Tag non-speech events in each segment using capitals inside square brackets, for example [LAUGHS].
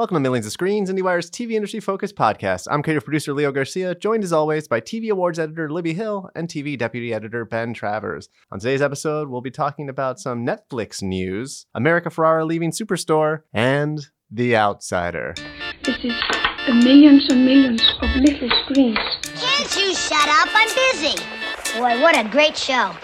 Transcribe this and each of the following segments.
Welcome to Millions of Screens, IndieWire's TV industry focused podcast. I'm creative producer Leo Garcia, joined as always by TV awards editor Libby Hill and TV deputy editor Ben Travers. On today's episode, we'll be talking about some Netflix news, America Ferrera leaving Superstore, and The Outsider. This is millions and millions of little screens. Can't you shut up? I'm busy. Boy, what a great show.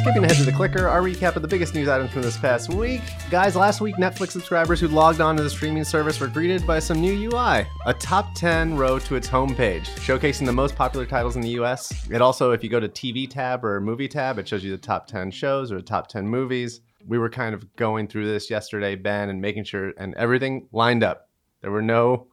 Skipping ahead to the clicker, our recap of the biggest news items from this past week. Guys, last week, Netflix subscribers who logged on to the streaming service were greeted by some new UI a top 10 row to its homepage, showcasing the most popular titles in the US. It also, if you go to TV tab or movie tab, it shows you the top 10 shows or the top 10 movies. We were kind of going through this yesterday, Ben, and making sure, and everything lined up. There were no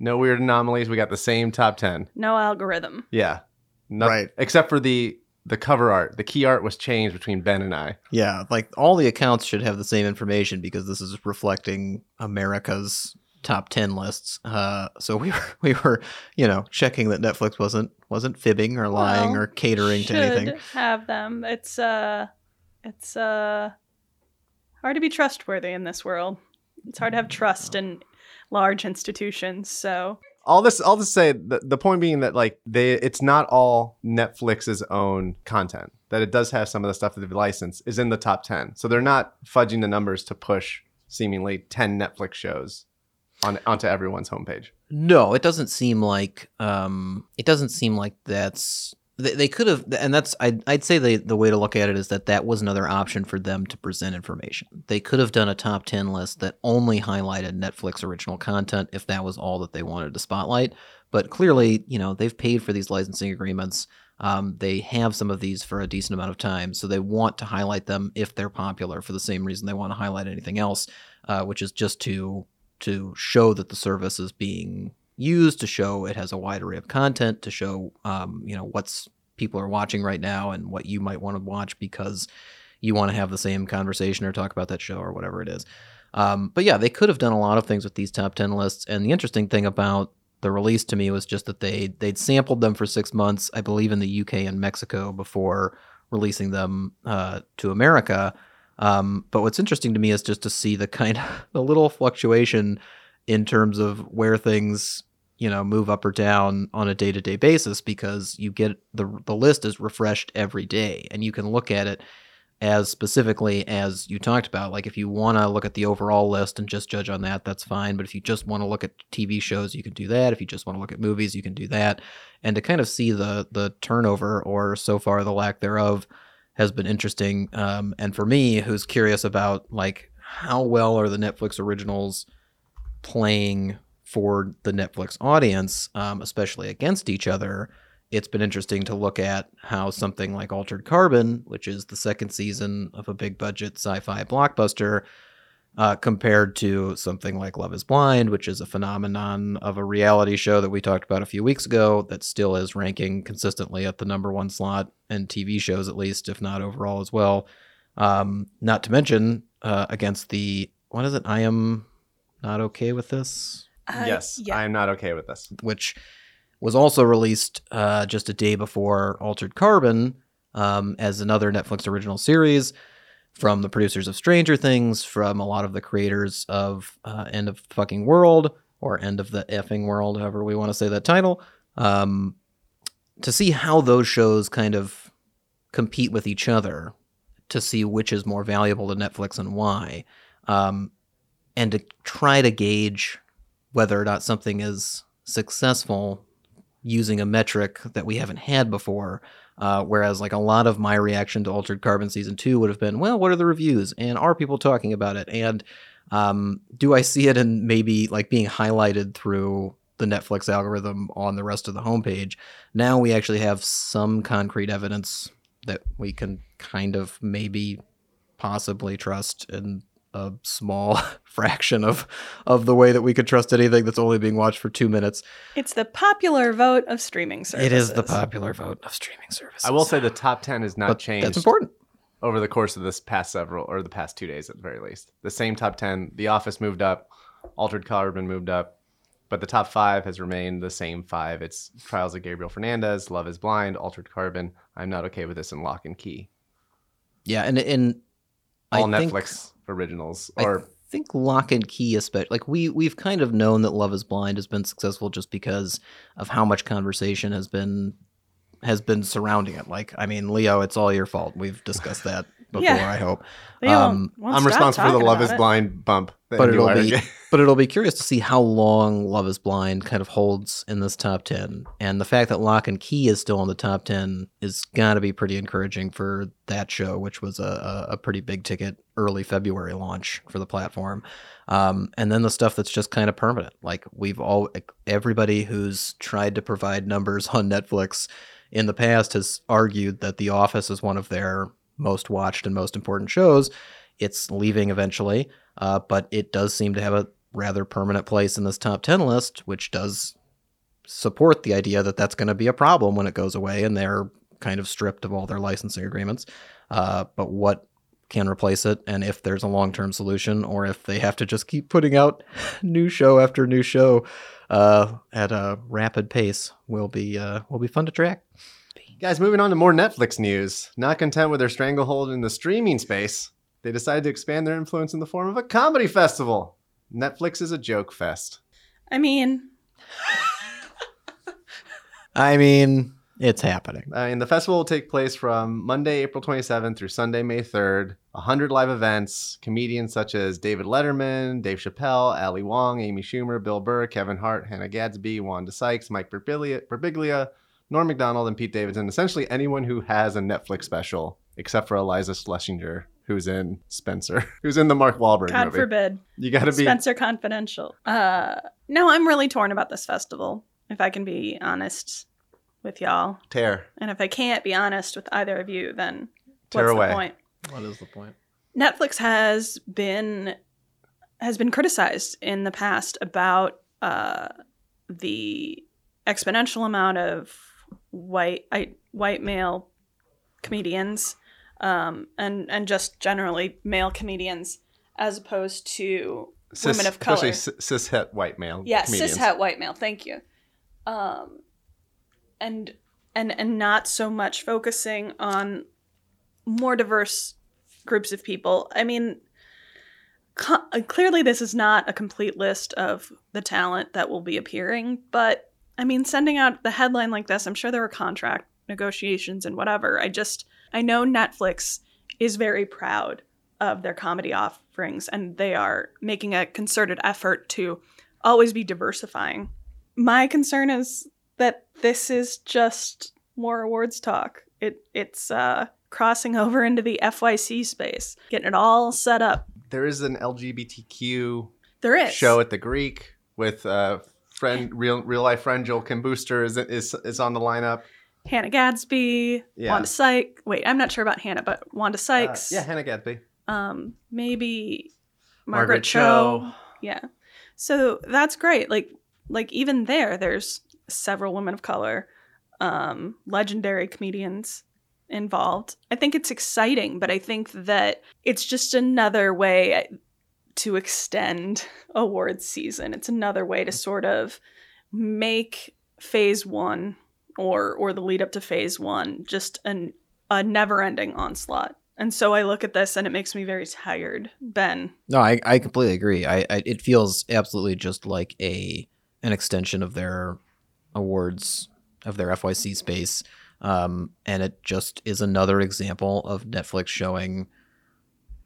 no weird anomalies. We got the same top 10. No algorithm. Yeah. No- Right. Except for the the cover art. The key art was changed between Ben and I. Yeah, like all the accounts should have the same information because this is reflecting America's top 10 lists. Uh, so we were we were, you know, checking that Netflix wasn't wasn't fibbing or lying Well, or catering to anything. have them. It's uh, it's uh, hard to be trustworthy in this world. It's hard to have trust in large institutions. So all this all to say the, the point being that like they it's not all netflix's own content. That it does have some of the stuff that they've licensed is in the top 10 so they're not fudging the numbers to push seemingly 10 netflix shows on onto everyone's homepage. No, it doesn't seem like um it doesn't seem like that's they, they could have and that's I'd, I'd say the, the way to look at it is that that was another option for them to present information. They could have done a top 10 list that only highlighted netflix original content if that was all that they wanted to spotlight. But clearly you know they've paid for these licensing agreements. Um, they have some of these for a decent amount of time so they want to highlight them if they're popular for the same reason they want to highlight anything else uh, which is just to to show that the service is being used to show it has a wide array of content to show um, you know what's people are watching right now and what you might want to watch because you want to have the same conversation or talk about that show or whatever it is. Um, but yeah they could have done a lot of things with these top 10 lists and the interesting thing about the release to me was just that they they'd sampled them for six months i believe in the uk and mexico before releasing them uh, to america. Um, but what's interesting to me is just to see the kind of [LAUGHS] the little fluctuation in terms of where things you know move up or down on a day-to-day basis because you get the the list is refreshed every day and you can look at it as specifically as you talked about. Like if you want to look at the overall list and just judge on that that's fine. But if you just want to look at TV shows you can do that. If you just want to look at movies you can do that. And to kind of see the the turnover or so far the lack thereof has been interesting um, and for me who's curious about like how well are the Netflix originals playing for the Netflix audience, um, especially against each other, it's been interesting to look at how something like Altered Carbon, which is the second season of a big budget sci fi blockbuster, uh, compared to something like Love is Blind, which is a phenomenon of a reality show that we talked about a few weeks ago that still is ranking consistently at the number one slot in TV shows, at least, if not overall as well. Um, not to mention uh, against the, what is it? I am not okay with this uh, yes yeah. i am not okay with this which was also released uh, just a day before Altered Carbon um, as another Netflix original series from the producers of Stranger Things, from a lot of the creators of uh, End of Fucking World or End of the Effing World, however we want to say that title, um, to see how those shows kind of compete with each other, to see which is more valuable to Netflix and why, um, and to try to gauge whether or not something is successful using a metric that we haven't had before. Uh, whereas, like a lot of my reaction to Altered Carbon season two would have been, well, what are the reviews, and are people talking about it, and um, do I see it in maybe like being highlighted through the Netflix algorithm on the rest of the homepage? Now we actually have some concrete evidence that we can kind of maybe possibly trust in a small [LAUGHS] fraction of of the way that we could trust anything that's only being watched for two minutes. It's the popular vote of streaming services. It is the popular vote of streaming services. i will say the top 10 has not but changed That's important. over the course of this past several or the past two days at the very least. The same top 10. The Office moved up, Altered Carbon moved up, but the top five has remained the same five. It's Trials of Gabriel Fernandez, Love is Blind, Altered Carbon. I'm not okay with this in Locke and Key. Yeah, and and All I think, Netflix originals I think Locke and Key, especially like we we've kind of known that Love Is Blind has been successful just because of how much conversation has been has been surrounding it. Like, I mean, Leo, it's all your fault. We've discussed that before. Yeah. I hope. Um, I'm responsible for the Love is it. Blind bump. but it'll be [LAUGHS] but it'll be curious to see how long Love Is Blind kind of holds in this top ten, and the fact that Locke and Key is still in the top ten is got to be pretty encouraging for that show, which was a, a a pretty big ticket early February launch for the platform. Um, and then the stuff that's just kind of permanent, like we've all everybody who's tried to provide numbers on Netflix in the past has argued that The Office is one of their most watched and most important shows. It's leaving eventually, uh, but it does seem to have a rather permanent place in this top 10 list, which does support the idea that that's going to be a problem when it goes away and they're kind of stripped of all their licensing agreements. Uh, but what can replace it, and if there's a long term solution, or if they have to just keep putting out [LAUGHS] new show after new show uh, at a rapid pace, will be uh, will be fun to track. Guys, moving on to more Netflix news. Not content with their stranglehold in the streaming space, they decided to expand their influence in the form of a comedy festival. Netflix is a joke fest. I mean, [LAUGHS] I mean, it's happening. I mean, the festival will take place from Monday, April 27th through Sunday, May 3rd. 100 live events, comedians such as David Letterman, Dave Chappelle, Ali Wong, Amy Schumer, Bill Burr, Kevin Hart, Hannah Gadsby, Wanda Sykes, Mike Birbiglia, Birbiglia Norm MacDonald, and Pete Davidson. Essentially anyone who has a Netflix special, except for Iliza Shlesinger, who's in Spencer, [LAUGHS] who's in the Mark Wahlberg God movie. forbid. You gotta be. Spencer Confidential. Uh, no, I'm really torn about this festival, if I can be honest with y'all. Tear. And if I can't be honest with either of you, then Tear what's away. the point? What is the point? Netflix has been has been criticized in the past about uh, the exponential amount of white I, white male comedians um, and and just generally male comedians as opposed to cis, women of color. Especially cis- cishet white male. yeah comedians. cishet white male thank you um and and and not so much focusing on more diverse groups of people i mean co- clearly this is not a complete list of the talent that will be appearing but i mean sending out the headline like this i'm sure there were contract negotiations and whatever i just i know netflix is very proud of their comedy offerings and they are making a concerted effort to always be diversifying. My concern is that this is just more awards talk. It it's uh, crossing over into the FYC space, getting it all set up. There is an LGBTQ There is show at the Greek with uh, friend real real life friend Joel Kim Booster is is is on the lineup. Hannah Gadsby, Yeah. Wanda Sykes. Wait, I'm not sure about Hannah, but Wanda Uh, Sykes. yeah, Hannah Gadsby. um, maybe Margaret Margaret, Cho. Cho. Yeah. So that's great. Like like even there, there's several women of color, um, legendary comedians involved. I think it's exciting, but I think that it's just another way to extend awards season. It's another way to sort of make phase one or or the lead up to phase one just an a never ending onslaught. And so I look at this and it makes me very tired. Ben, No, I, I completely agree. I, I it feels absolutely just like a an extension of their awards of their FYC space, um, and it just is another example of Netflix showing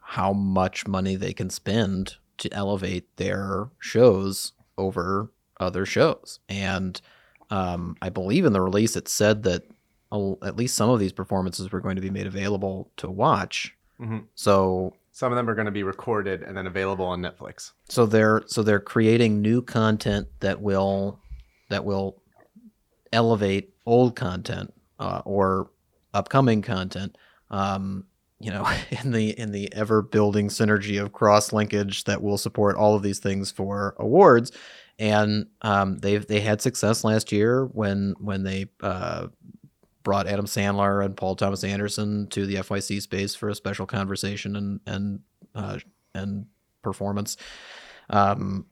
how much money they can spend to elevate their shows over other shows. And um, I believe in the release it said that at least some of these performances were going to be made available to watch. Mhm. So Some of them are going to be recorded and then available on Netflix. so they're so they're creating new content that will that will elevate old content uh, or upcoming content um, you know [LAUGHS] in the in the ever building synergy of cross linkage that will support all of these things for awards and um, they they had success last year when when they uh, brought Adam Sandler and Paul Thomas Anderson to the FYC space for a special conversation and and uh, and performance. Um,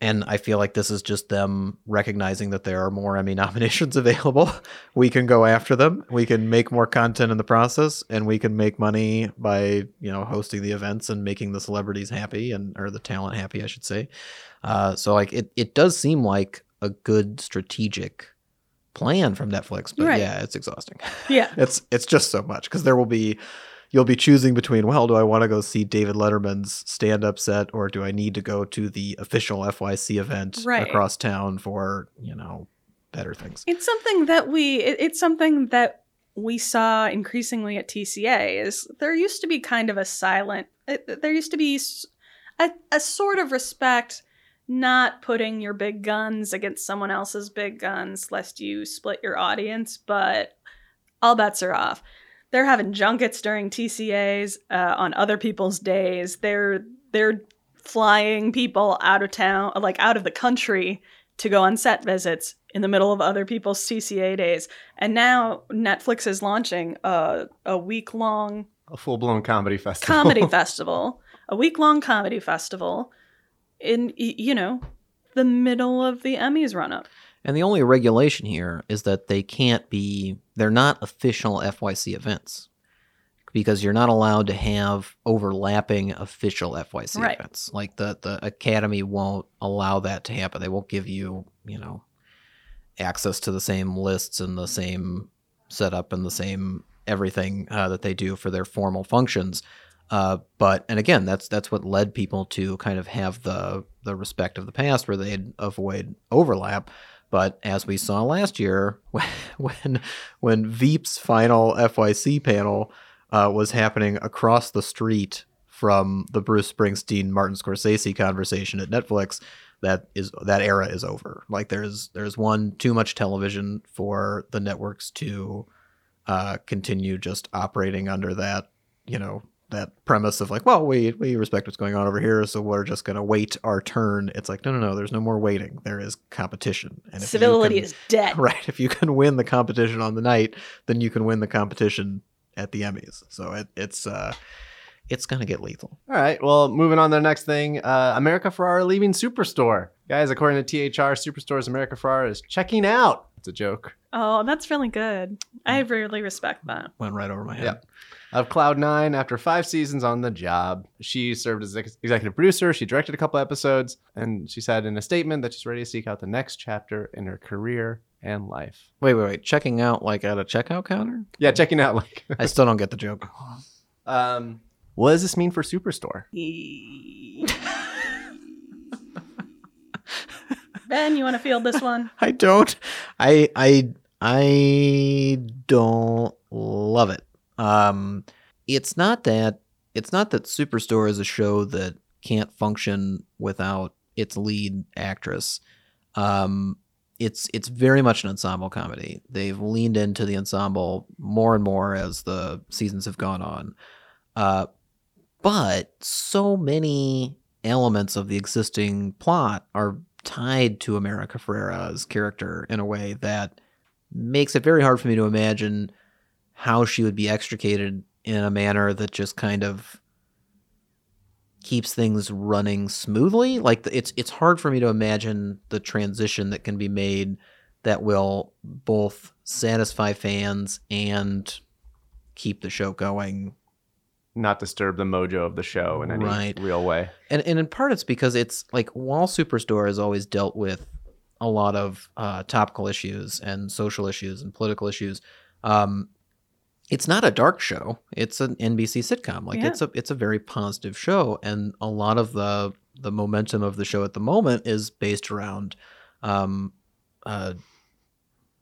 and I feel like this is just them recognizing that there are more Emmy [LAUGHS] nominations available. We can go after them. We can make more content in the process, and we can make money by you know hosting the events and making the celebrities happy and or the talent happy, I should say. Uh, so like it, it does seem like a good strategic plan from Netflix, but Right. yeah, it's exhausting. [LAUGHS] Yeah. it's it's just so much because there will be you'll be choosing between well do i want to go see david letterman's stand-up set or do i need to go to the official fyc event Right. across town for you know better things It's something that we it, it's something that we saw increasingly at TCA is there used to be kind of a silent uh, it, there used to be a, a sort of respect not putting your big guns against someone else's big guns lest you split your audience but all bets are off they're having junkets during TCAs uh, on other people's days they're they're flying people out of town like out of the country to go on set visits in the middle of other people's TCA days. And now Netflix is launching a, a week long A full blown comedy festival. comedy [LAUGHS] festival, a week long comedy festival in, you know, the middle of the Emmys run up. and the only regulation here is that they can't be they're not official fyc events because you're not allowed to have overlapping official fyc Right. events like the the academy won't allow that to happen they won't give you you know access to the same lists and the same setup and the same everything uh, that they do for their formal functions. Uh, but and again, that's that's what led people to kind of have the the respect of the past, where they'd avoid overlap. But as we saw last year, [LAUGHS] when when, Veep's final FYC panel uh, was happening across the street from the Bruce Springsteen Martin Scorsese conversation at Netflix, that is that era is over. Like there's there's one too much television for the networks to uh, continue just operating under that you know that premise of like, well, we we respect what's going on over here, so we're just gonna wait our turn. It's like, no, no, no. There's no more waiting. There is competition, and if Civility can- is dead. [LAUGHS] right. If you can win the competition on the night, then you can win the competition at the Emmys. So it, it's uh, it's gonna get lethal. All right. Well, moving on to the next thing. Uh, America Ferrera leaving Superstore. Guys, according to THR, Superstore's America Ferrera is checking out. It's a joke. Oh, that's really good. I really respect that. Went right over my head. Yeah. Of Cloud9 after five seasons on the job. She served as ex- executive producer. She directed a couple episodes, and she said in a statement that she's ready to seek out the next chapter in her career and life. Wait, wait, wait. Checking out like at a checkout counter? Yeah, checking out like. [LAUGHS] I still don't get the joke. [LAUGHS] um, what does this mean for Superstore? [LAUGHS] ben, you want to field this one? I don't. I I I don't love it. Um, it's not that it's not that Superstore is a show that can't function without its lead actress. Um, it's it's very much an ensemble comedy. They've leaned into the ensemble more and more as the seasons have gone on. Uh, but so many elements of the existing plot are tied to America Ferrera's character in a way that makes it very hard for me to imagine how she would be extricated in a manner that just kind of keeps things running smoothly. Like it's it's hard for me to imagine the transition that can be made that will both satisfy fans and keep the show going Not disturb the mojo of the show in any Right. real way. and and in part it's because it's like while Superstore has always dealt with a lot of uh, topical issues and social issues and political issues, um, it's not a dark show. It's an NBC sitcom. Like Yeah. it's a it's a very positive show, and a lot of the the momentum of the show at the moment is based around um, uh,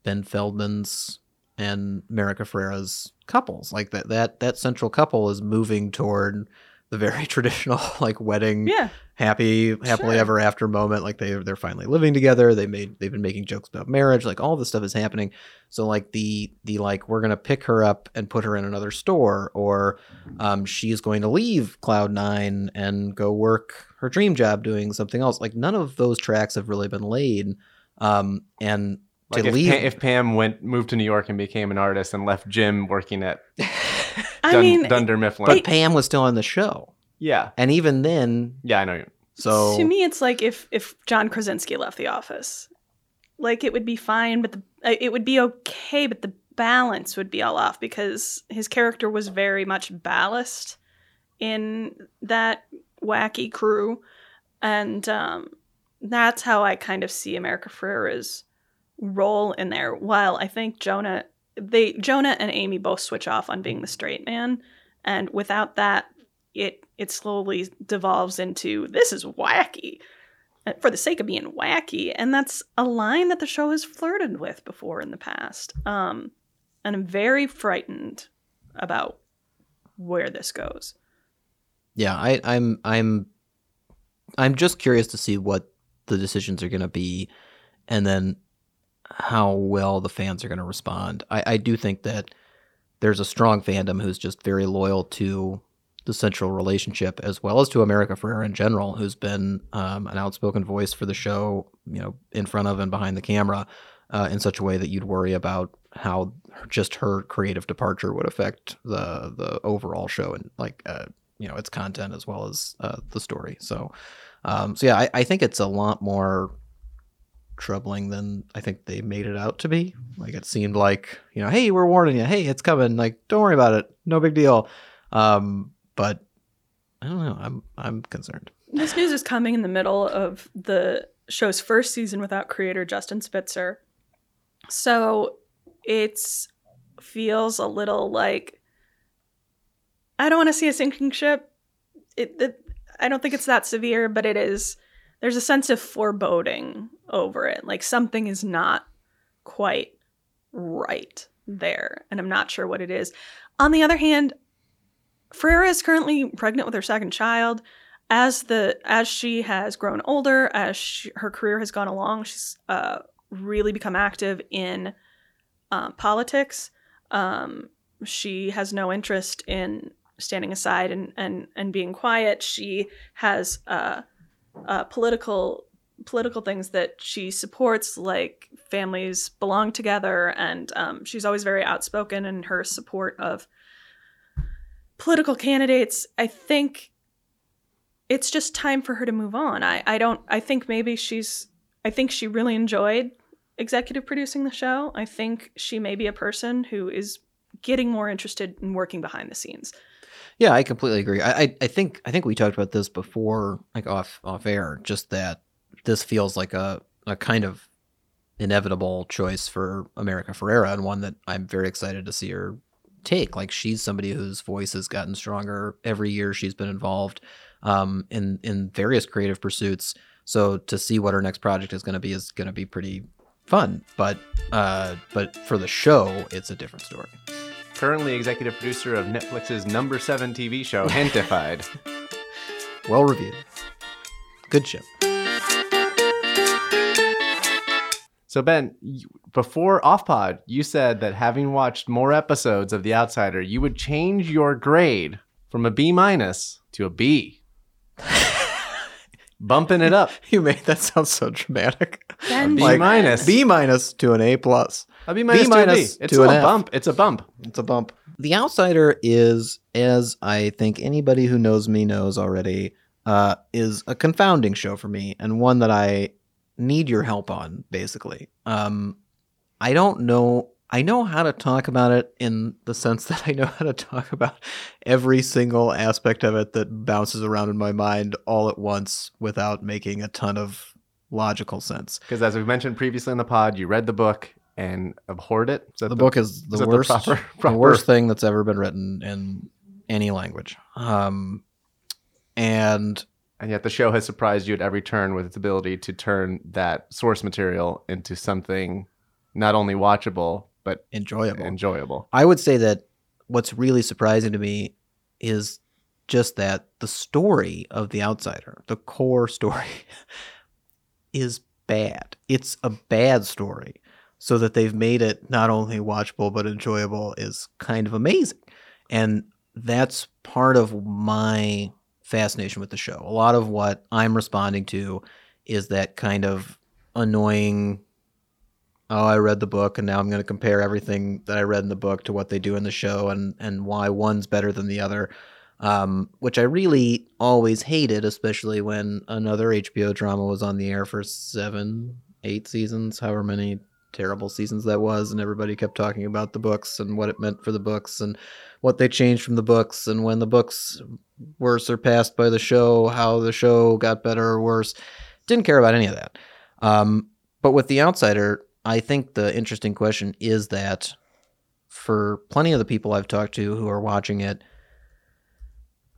Ben Feldman's and America Ferrera's couples. Like that that that central couple is moving toward the very [LAUGHS] traditional like wedding Yeah. Happy happily Sure. ever after moment like they they're finally living together they made they've been making jokes about marriage like all this stuff is happening so like the the like we're gonna pick her up and put her in another store or um she's going to leave cloud nine and go work her dream job doing something else like none of those tracks have really been laid um and Like to if, leave Pam, if Pam went moved to New York and became an artist and left Jim working at [LAUGHS] I mean, Dunder Mifflin. but pam was still on the show yeah, and even then yeah, I know. you- So to me, it's like if if John Krasinski left The Office, like it would be fine, but the uh, it would be okay, but the balance would be all off because his character was very much ballast in that wacky crew, and um, that's how I kind of see America Ferrera's role in there. While I think Jonah, they Jonah and Amy both switch off on being the straight man, and without that, it it slowly devolves into this is wacky for the sake of being wacky and that's a line that the show has flirted with before in the past um and i'm very frightened about where this goes yeah, I, I'm I'm I'm just curious to see what the decisions are going to be, and then how well the fans are going to respond. I, I do think that there's a strong fandom who's just very loyal to the central relationship as well as to America Ferrera in general, who's been um, an outspoken voice for the show, you know, in front of and behind the camera, uh, in such a way that you'd worry about how just her creative departure would affect the the overall show and like uh, you know its content as well as uh, the story. So, um, so yeah, I, I think it's a lot more troubling than I think they made it out to be. Like it seemed like you know, hey, we're warning you, hey, it's coming. Like don't worry about it, no big deal. Um, but I don't know. I'm I'm concerned. this news is coming in the middle of the show's first season without creator justin spitzer so it's feels a little like i don't want to see a sinking ship it, it i don't think it's that severe but it is there's a sense of foreboding over it like something is not quite right there and i'm not sure what it is on the other hand Ferrera is currently pregnant with her second child. As the as she has grown older, as she, her career has gone along, she's uh, really become active in uh, politics. Um, she has no interest in standing aside and and and being quiet. She has uh, uh, political political things that she supports, like families belong together, and um, she's always very outspoken in her support of political candidates. I think it's just time for her to move on. I, I don't I think maybe she's I think she really enjoyed executive producing the show. I think she may be a person who is getting more interested in working behind the scenes. Yeah, I completely agree. I, I, I think I think we talked about this before, like off off air. Just that this feels like a a kind of inevitable choice for America Ferrera, and one that I'm very excited to see her take. Like she's somebody whose voice has gotten stronger every year she's been involved um, in in various creative pursuits. So to see what her next project is going to be is going to be pretty fun. But uh, but for the show, it's a different story. Currently executive producer of Netflix's number seven TV show, Gentefied. [LAUGHS] Well reviewed. Good ship. So Ben, you- before off pod, you said that having watched more episodes of The Outsider, you would change your grade from a B minus to a B. [LAUGHS] Bumping it up. You made that sound so dramatic. Ben B Like, minus. B minus to an A plus. A B minus B to a B. minus It's to an a F. bump. It's a bump. It's a bump. The Outsider is, as I think anybody who knows me knows already, uh, is a confounding show for me and one that I need your help on, basically. Um, I don't know. I know how to talk about it in the sense [LAUGHS] that I know how to talk about every single aspect of it that bounces around in my mind all at once without making a ton of logical sense. Because as we mentioned previously in the pod, you read the book and abhorred it. Is that the, book is the is worst, proper, the [LAUGHS] worst thing that's ever been written in any language. Um, and And yet the show has surprised you at every turn with its ability to turn that source material into something not only watchable, but enjoyable. enjoyable. I would say that what's really surprising to me is just that the story of The Outsider, the core story, [LAUGHS] is bad. It's a bad story. So that they've made it not only watchable but enjoyable is kind of amazing. And that's part of my fascination with the show. A lot of what I'm responding to is that kind of annoying oh, I read the book and now I'm going to compare everything that I read in the book to what they do in the show and and why one's better than the other. um, which I really always hated, especially when another HBO drama was on the air for seven, eight seasons, however many terrible seasons that was, and everybody kept talking about the books and what it meant for the books and what they changed from the books and when the books were surpassed by the show, how the show got better or worse. Didn't care about any of that. Um, but with The Outsider, I think the interesting question is that for plenty of the people I've talked to who are watching it,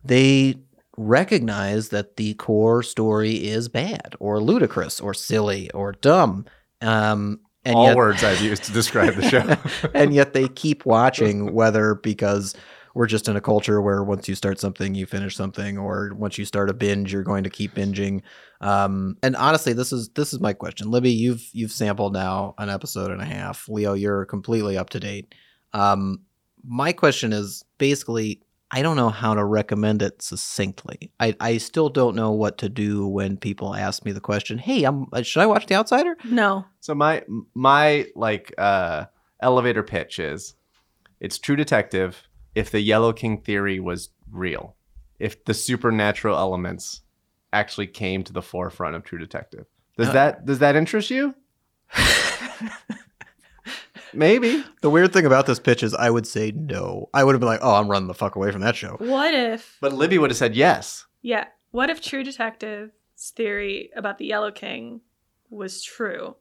they recognize that the core story is bad or ludicrous or silly or dumb. Um, and All yet, words I've used to describe the show. [LAUGHS] and yet they keep watching, whether because we're just in a culture where once you start something, you finish something, or once you start a binge, you're going to keep binging. Um, and honestly, this is this is my question, Libby. You've you've sampled now an episode and a half. Leo, you're completely up to date. Um, my question is basically, I don't know how to recommend it succinctly. I, I still don't know what to do when people ask me the question, "Hey, I'm should I watch The Outsider?" No. So my my like uh elevator pitch is it's True Detective if the Yellow King theory was real. If the supernatural elements actually came to the forefront of True Detective. Does Uh, that does that interest you? [LAUGHS] Maybe. The weird thing about this pitch is I would say no. I would have been like, oh, I'm running the fuck away from that show. What if, But Libby would have said yes. yeah, what if True Detective's theory about the Yellow King was true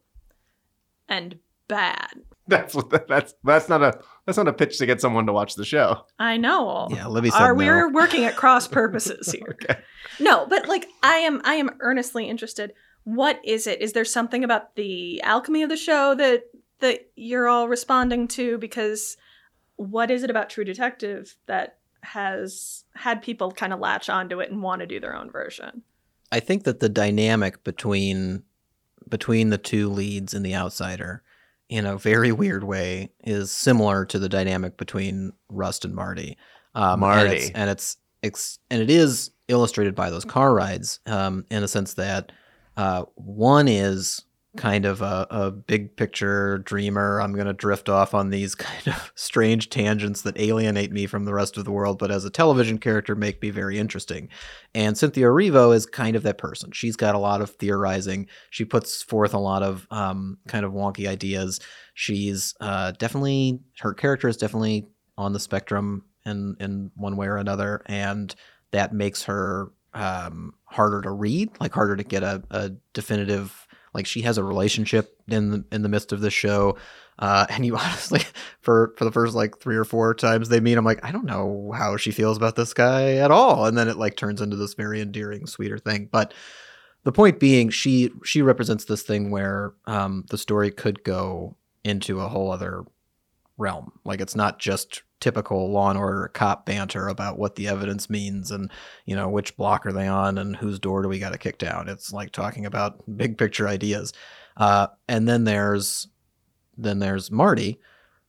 and bad? [LAUGHS] That's what that's that's not a that's not a pitch to get someone to watch the show. I know. Yeah, Libby said Are no. we're [LAUGHS] working at cross purposes [LAUGHS] here? Okay. No, but like I am I am earnestly interested. What is it? Is there something about the alchemy of the show that that you're all responding to because what is it about True Detective that has had people kind of latch onto it and want to do their own version? I think that the dynamic between between the two leads and The Outsider, in a very weird way, is similar to the dynamic between Rust and Marty. Um, Marty. and it's, and it's, it's and it is illustrated by those car rides, um, in a sense that uh, one is kind of a, a big picture dreamer. I'm going to drift off on these [LAUGHS] kind of strange tangents that alienate me from the rest of the world, but as a television character, make me very interesting. And Cynthia Erivo is kind of that person. She's got a lot of theorizing. She puts forth a lot of um, kind of wonky ideas. She's uh, definitely her character is definitely on the spectrum in in one way or another, and that makes her um, harder to read, like harder to get a, a definitive. Like she has a relationship in the, in the midst of this show, uh, and you [LAUGHS] honestly, for for the first like three or four times they meet, I'm like, I don't know how she feels about this guy at all, and then it like turns into this very endearing, sweeter thing. But the point being, she she represents this thing where um, the story could go into a whole other realm. Like it's not just typical Law and Order cop banter about what the evidence means and you know which block are they on and whose door do we got to kick down. It's like talking about big picture ideas. Uh, and then there's then there's Marty,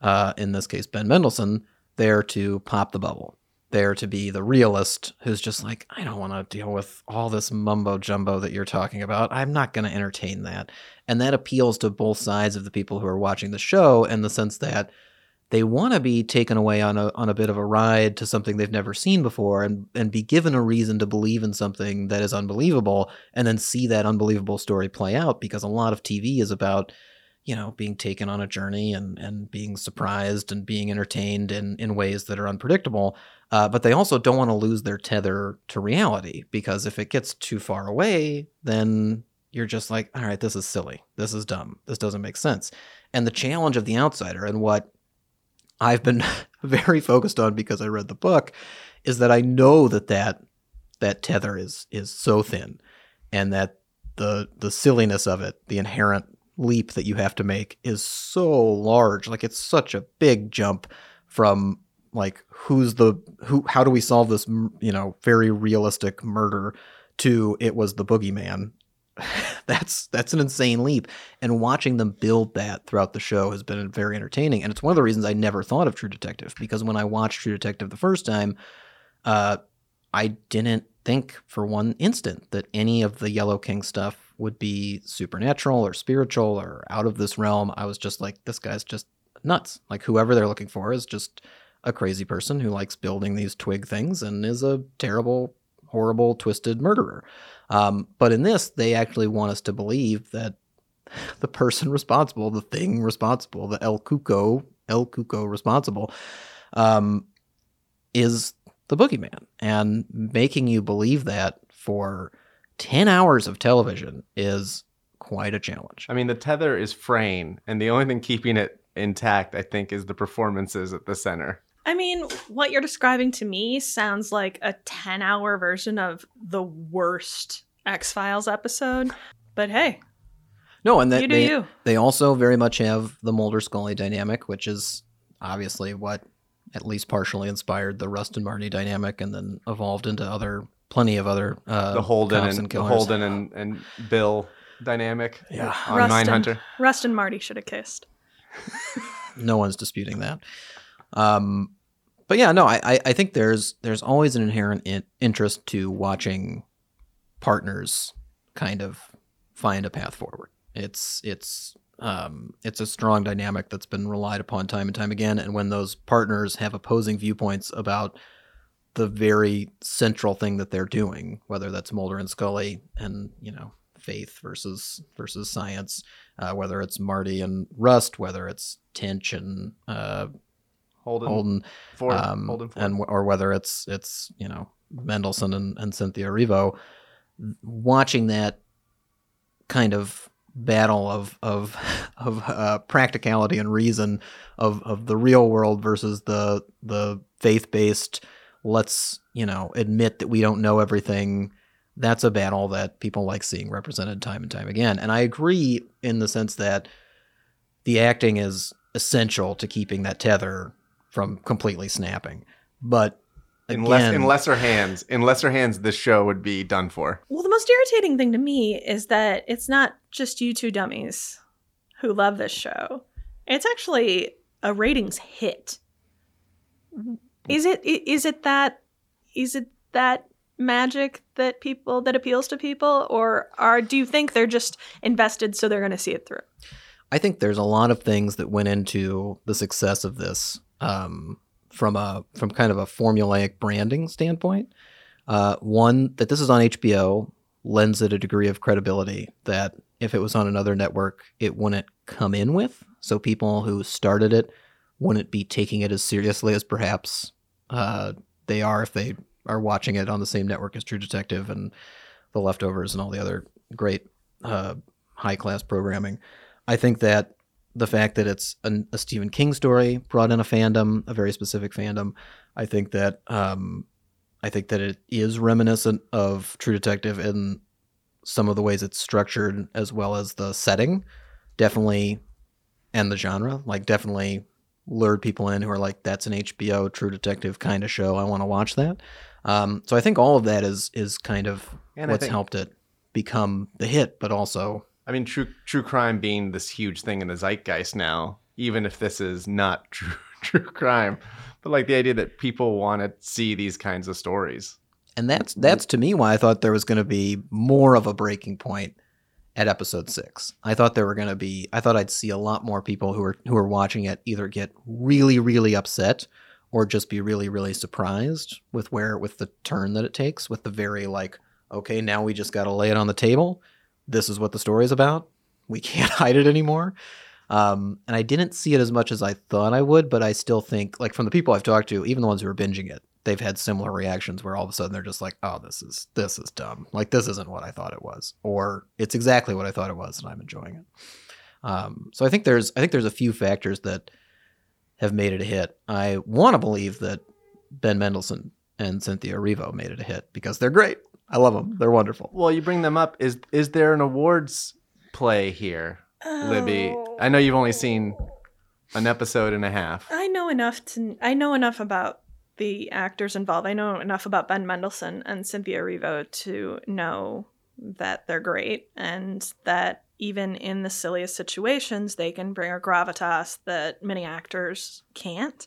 uh, in this case Ben Mendelsohn, there to pop the bubble, there to be the realist who's just like, I don't want to deal with all this mumbo jumbo that you're talking about. I'm not going to entertain that. And that appeals to both sides of the people who are watching the show in the sense that they want to be taken away on a on a bit of a ride to something they've never seen before and and be given a reason to believe in something that is unbelievable and then see that unbelievable story play out because a lot of TV is about you know being taken on a journey and and being surprised and being entertained in in ways that are unpredictable uh, but they also don't want to lose their tether to reality because if it gets too far away then you're just like all right this is silly. This is dumb. This doesn't make sense. And the challenge of the outsider and what I've been [LAUGHS] very focused on because I read the book is that I know that that that tether is is so thin and that the the silliness of it, the inherent leap that you have to make is so large. Like it's such a big jump from like who's the who how do we solve this you know very realistic murder to it was the boogeyman [LAUGHS] that's that's an insane leap. And watching them build that throughout the show has been very entertaining. And it's one of the reasons i never thought of true detective because when i watched true detective the first time uh, i didn't think for one instant that any of the yellow king stuff would be supernatural or spiritual or out of this realm. I was just like this guy's just nuts. Like whoever they're looking for is just a crazy person who likes building these twig things and is a terrible, horrible, twisted murderer. Um, but in this, they actually want us to believe that the person responsible, the thing responsible, the El Cuco, El Cuco responsible, um, is the boogeyman. And making you believe that for 10 hours of television is quite a challenge. I mean, the tether is fraying, and the only thing keeping it intact, I think, is the performances at the center. I mean, what you're describing to me sounds like a 10 hour version of the worst X Files episode. But hey, No, and that you do they, you. they also very much have the Mulder Scully dynamic, which is obviously what at least partially inspired the Rust and Marty dynamic, and then evolved into other plenty of other uh, the Holden cops and, the killers. Holden and, and Bill dynamic Yeah. on Rust and- Mindhunter. Rust and Marty should have kissed. [LAUGHS] no one's disputing that. Um, but yeah, no, I, I- think there's there's always an inherent in, interest to watching partners kind of find a path forward. It's it's um, it's a strong dynamic that's been relied upon time and time again. And when those partners have opposing viewpoints about the very central thing that they're doing, whether that's Mulder and Scully and you know faith versus versus science, uh, whether it's Marty and Rust, whether it's Tench and uh, Holden, Holden, Ford, um, Holden Ford. and or whether it's it's you know Mendelsohn and, and Cynthia Erivo, watching that kind of battle of of [LAUGHS] of uh, practicality and reason of of the real world versus the the faith based. Let's you know admit that we don't know everything. That's a battle that people like seeing represented time and time again. And I agree in the sense that the acting is essential to keeping that tether from completely snapping. But in, less, in lesser hands, in lesser hands, this show would be done for. Well, the most irritating thing to me is that it's not just you two dummies who love this show. It's actually a ratings hit. Is it i- is it that is it that magic that people that appeals to people or are do you think they're just invested so they're going to see it through? I think there's a lot of things that went into the success of this um, from a from kind of a formulaic branding standpoint. Uh, one that this is on HBO lends it a degree of credibility that if it was on another network, it wouldn't come in with. So people who started it wouldn't be taking it as seriously as perhaps uh, they are if they are watching it on the same network as True Detective and The Leftovers and all the other great uh, high class programming. I think that the fact that it's an, a Stephen King story brought in a fandom, a very specific fandom. I think that um, I think that it is reminiscent of True Detective in some of the ways it's structured, as well as the setting, definitely, and the genre. Like definitely lured people in who are like, "That's an HBO True Detective kind of show. I want to watch that." Um, so I think all of that is is kind of And what's helped it become the hit, but also I mean, true true crime being this huge thing in the zeitgeist now, even if this is not [LAUGHS] true true crime, but like the idea that people want to see these kinds of stories. And that's that's to me why I thought there was going to be more of a breaking point at episode six. I thought there were going to be. I thought I'd see a lot more people who are who are watching it either get really really upset or just be really really surprised with where with the turn that it takes. With the very like, okay, now we just got to lay it on the table. This is what the story is about. We can't [LAUGHS] hide it anymore. Um, and I didn't see it as much as I thought I would, but I still think, like from the people I've talked to, even the ones who are binging it, they've had similar reactions where all of a sudden they're just like, "Oh, this is this is dumb. Like this isn't what I thought it was, or it's exactly what I thought it was, and I'm enjoying it." Um, so I think there's I think there's a few factors that have made it a hit. I want to believe that Ben Mendelsohn and Cynthia Erivo made it a hit because they're great. I love them. They're wonderful. Well, you bring them up. Is is there an awards play here, Libby? Oh. I know you've only seen an episode and a half. I know enough to I know enough about the actors involved. I know enough about Ben Mendelsohn and Cynthia Erivo to know that they're great and that even in the silliest situations they can bring a gravitas that many actors can't.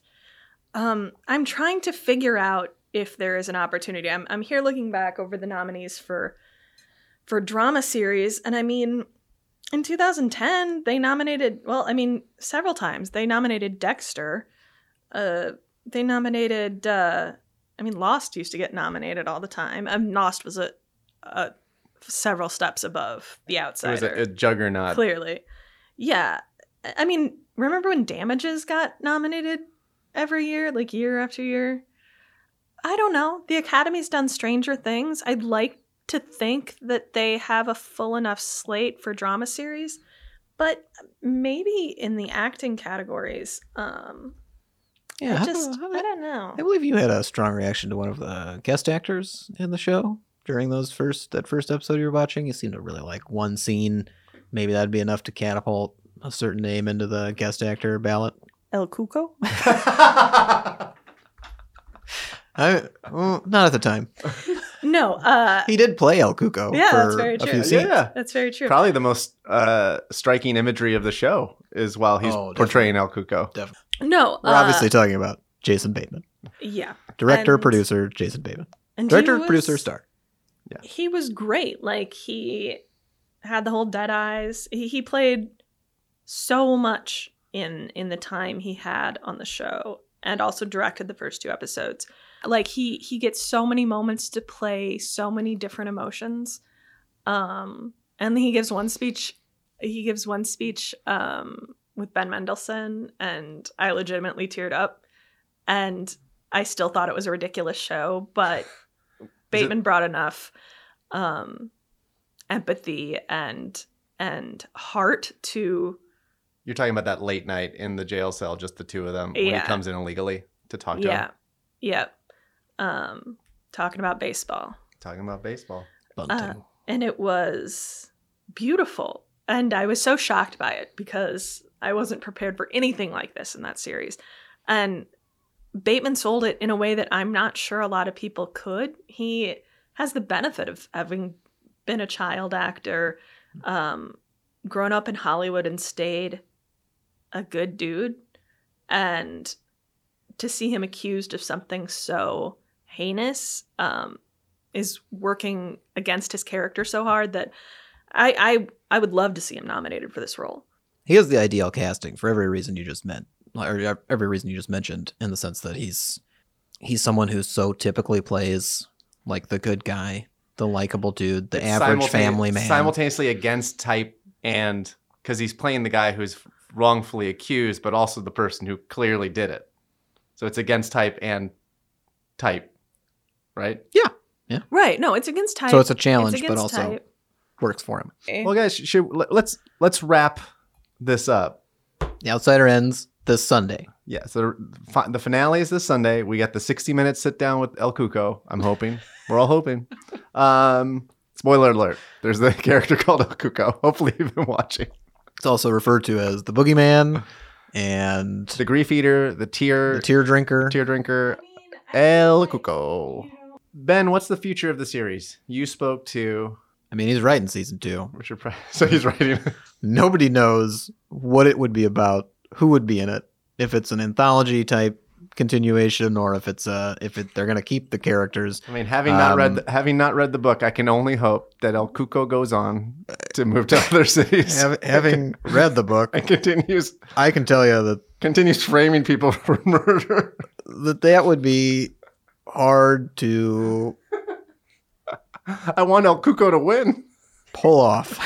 Um, I'm trying to figure out if there is an opportunity. I'm I'm here looking back over the nominees for for drama series and I mean in 2010 they nominated well i mean several times they nominated dexter uh they nominated. uh I mean, Lost used to get nominated all the time. Um, Lost was a, a several steps above The It Outsider. was a, a juggernaut. clearly, yeah. I mean, remember when Damages got nominated every year, like year after year? I don't know. The Academy's done Stranger Things. I'd like to think that they have a full enough slate for drama series, but maybe in the acting categories, um, Yeah, I how- just how- I don't know. I believe you had a strong reaction to one of the guest actors in the show during those first that first episode you were watching. You seemed to really like one scene. Maybe that'd be enough to catapult a certain name into the guest actor ballot. El Cuco. [LAUGHS] [LAUGHS] I well, not at the time. [LAUGHS] No, uh, He did play El Cuco. Yeah, for that's very a true. Yeah. that's very true. Probably the most uh, striking imagery of the show is while he's Oh, portraying El Cuco. No, We're uh, obviously talking about Jason Bateman, yeah. director, And- producer, Jason Bateman, And director, was- producer, star. Yeah, he was great. Like he had the whole dead eyes. He, he played so much in in the time he had on the show and also directed the first two episodes. Like he he gets so many moments to play so many different emotions. Um and he gives one speech he gives one speech um with Ben Mendelsohn and I legitimately teared up and I still thought it was a ridiculous show, but [LAUGHS] Bateman brought enough um empathy and and heart to You're talking about that late night in the jail cell, just the two of them, when he comes in illegally to talk to yeah. him, yeah um talking about baseball. Talking about baseball. Bunting. Uh, and it was beautiful. And i was so shocked by it because i wasn't prepared for anything like this in that series. And bateman sold it in a way that i'm not sure a lot of people could. He has the benefit of having been a child actor um, grown up in hollywood and stayed a good dude. And to see him accused of something so heinous um, is working against his character so hard that I, I I would love to see him nominated for this role. He has the ideal casting for every reason you just meant, or every reason you just mentioned, in the sense that he's he's someone who so typically plays like the good guy, the likable dude, the It's average simultane- family man. Simultaneously against type and because he's playing the guy who's wrongfully accused, but also the person who clearly did it. So it's against type and type, right? Yeah. Yeah. Right? No, it's against type. so it's a challenge, It's but also type. works for him. Well, guys, should let- let's let's wrap this up. The Outsider ends this Sunday. Yeah, so the, the finale is this Sunday. We got the 60 minute sit down with El Cuco. I'm hoping. [LAUGHS] We're all hoping. Um, spoiler alert. There's the [LAUGHS] character called El Cuco. Hopefully you've been watching. It's also referred to as the Boogeyman and The grief eater, the tear the tear drinker. tear drinker, El Cuco. Ben, what's the future of the series? You spoke to I mean, he's writing season two. Richard Price. [LAUGHS] So he's writing. Nobody knows what it would be about, who would be in it, if it's an anthology type continuation or if it's uh if it, they're gonna keep the characters. I mean, having not read Um, the, having not read the book, I can only hope that El Cuco goes on to move to other [LAUGHS] cities. Hav- having read the book, [LAUGHS] and continues I can tell you that continues framing people for murder. that that would be hard to I want El Cuco to win. pull off.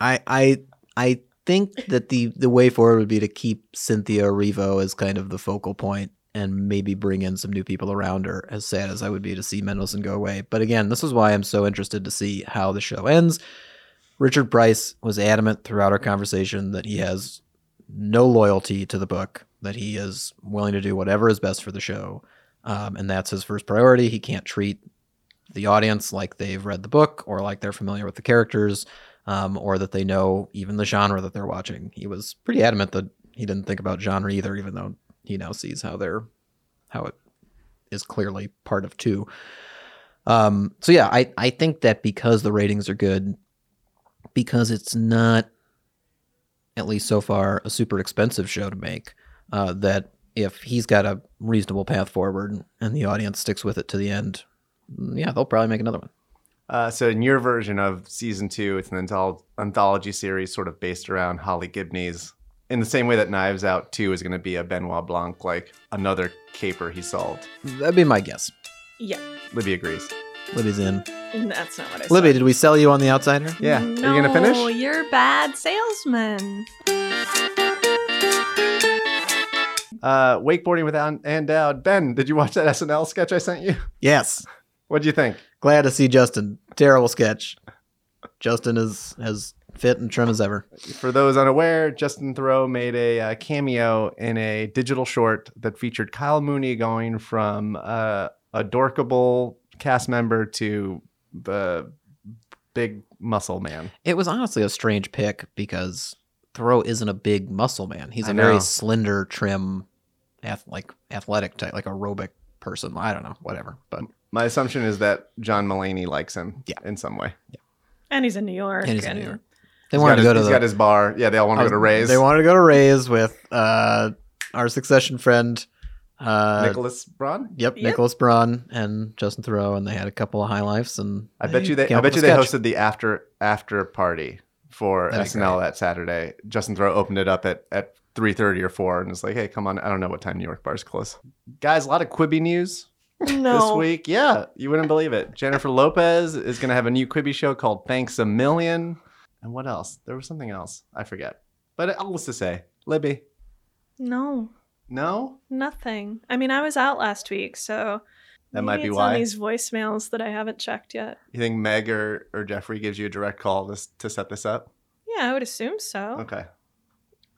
I I I think that the the way forward would be to keep Cynthia Erivo as kind of the focal point and maybe bring in some new people around her. As sad as I would be to see Mendelsohn go away, but again, this is why I'm so interested to see how the show ends. Richard Price was adamant throughout our conversation that he has no loyalty to the book, that he is willing to do whatever is best for the show, um, and that's his first priority. He can't treat the audience like they've read the book or like they're familiar with the characters um, or that they know even the genre that they're watching. He was pretty adamant that he didn't think about genre either, even though he now sees how they're how it is clearly part of two. Um, so yeah, I I think that because the ratings are good, because it's not at least so far a super expensive show to make, uh, that if he's got a reasonable path forward and the audience sticks with it to the end, yeah, they'll probably make another one. Uh, so in your version of season two, it's an anthol- anthology series sort of based around Holly Gibney's in the same way that Knives Out 2 is going to be a Benoit Blanc, like another caper he solved. That'd be my guess. Yeah, Libby agrees. Libby's in. that's not what I said. Libby, did we sell you on The Outsider? Yeah. No, Are you going to finish? you're a bad salesman. Uh, wakeboarding with An- Ann Dowd. Ben, did you watch that SNL sketch I sent you? Yes. What'd you think? Glad to see Justin. Terrible sketch. Justin is as fit and trim as ever. For those unaware, Justin Theroux made a uh, cameo in a digital short that featured Kyle Mooney going from uh, a dorkable cast member to the big muscle man. It was honestly a strange pick because Theroux isn't a big muscle man. He's a very slender, trim, ath- like athletic type, like aerobic person. I don't know, whatever. But My assumption is that John Mulaney likes him Yeah. in some way. Yeah, and he's in New York. And he's in New York. they He's wanted got to his, go to he's the. got his bar. Yeah, they all want to go to Ray's. They wanted to go to Ray's with uh, our succession friend. Uh, Nicholas Braun. Yep, Yep. Nicholas Braun and Justin Theroux, and they had a couple of high lifes. And I bet you they. I bet you they sketch. hosted the after after party for That'd SNL that Saturday. Justin Theroux opened it up at at three thirty or four, and it's like, "Hey, come on! I don't know what time New York bars close." Guys, a lot of Quibi news No. this week. Yeah, you wouldn't believe it. Jennifer Lopez is going to have a new Quibi show called Thanks a Million. And what else? There was something else. I forget. But uh, all was to say, Libby. No, No, nothing. I mean, I was out last week, so That might be it's why. on these voicemails that I haven't checked yet. you think Meg or, or Jeffrey gives you a direct call to, to set this up? Yeah, I would assume so. Okay.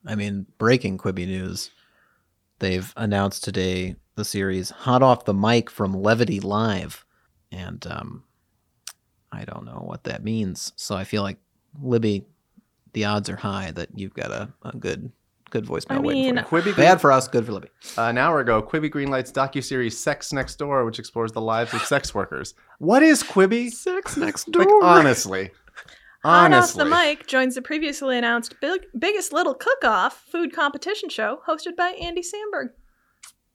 I mean, breaking Quibi news. They've announced today the series Hot Off the Mic from Levity Live. And um, I don't know what that means. So I feel like, Libby, the odds are high that you've got a, a good good voicemail I waiting mean, for you. Quibi Bad for us, good for Libby. Uh, an hour ago, Quibi greenlights docuseries Sex Next Door, which explores the lives of sex workers. What is Quibi? Sex next Like, honestly. Hot off Honestly. the mic joins the previously announced big, biggest little cook-off food competition show hosted by Andy Samberg.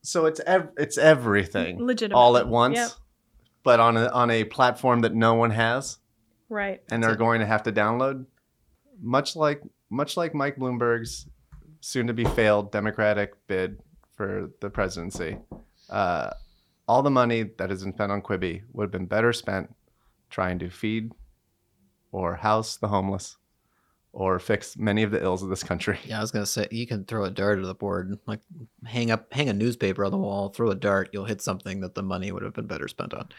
So it's ev- it's everything Legitimate. all at once, Yep. but on a, on a platform that no one has Right. and they're going to have to download. Much like much like Mike Bloomberg's soon to be failed Democratic bid for the presidency. Uh, all the money that has been spent on Quibi would have been better spent trying to feed or house the homeless or fix many of the ills of this country. [LAUGHS] Yeah, I was gonna say you can throw a dart at the board, like hang up, hang a newspaper on the wall, throw a dart, you'll hit something that the money would have been better spent on.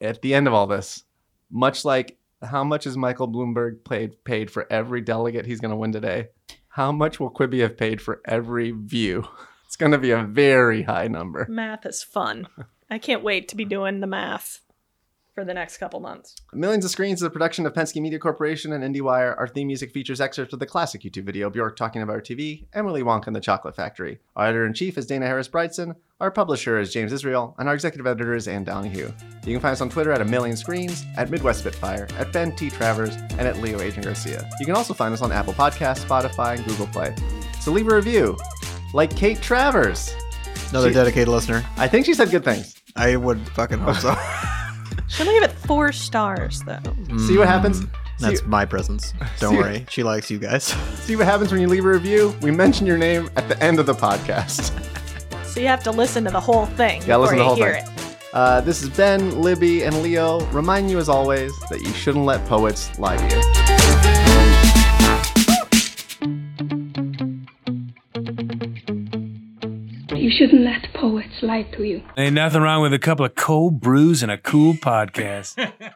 At the end of all this, much like how much is Michael Bloomberg paid paid for every delegate he's going to win today? How much will Quibi have paid for every view? [LAUGHS] It's going to be a very high number. Math is fun. I can't wait to be doing the math for the next couple months. Millions of Screens is a production of Penske Media Corporation and IndieWire. Our theme music features excerpts of the classic YouTube video Bjork talking about her TV, Emily Wonka and the Chocolate Factory. Our editor in chief is Dana Harris Bridson. Our publisher is James Israel, and our executive editor is Ann Donahue. You can find us on Twitter at a million screens, at Midwest Spitfire, at Ben T. Travers, and at Leo Agent Garcia. You can also find us on Apple Podcasts, Spotify, and Google Play. So leave a review, like Kate Travers. Another She- dedicated listener. I think she said good things. I would fucking hope so. [LAUGHS] She'll give it four stars, though. See what happens. Mm, That's See- my presence. [LAUGHS] Don't See- worry. She likes you guys. [LAUGHS] See what happens when you leave a review? We mention your name at the end of the podcast. [LAUGHS] So you have to listen to the whole thing Yeah, before listen to the you whole hear thing. it. Uh, this is Ben, Libby, and Leo. Remind you, as always, that you shouldn't let poets lie to you. You shouldn't let poets lie to you. Ain't nothing wrong with a couple of cold brews and a cool podcast. [LAUGHS]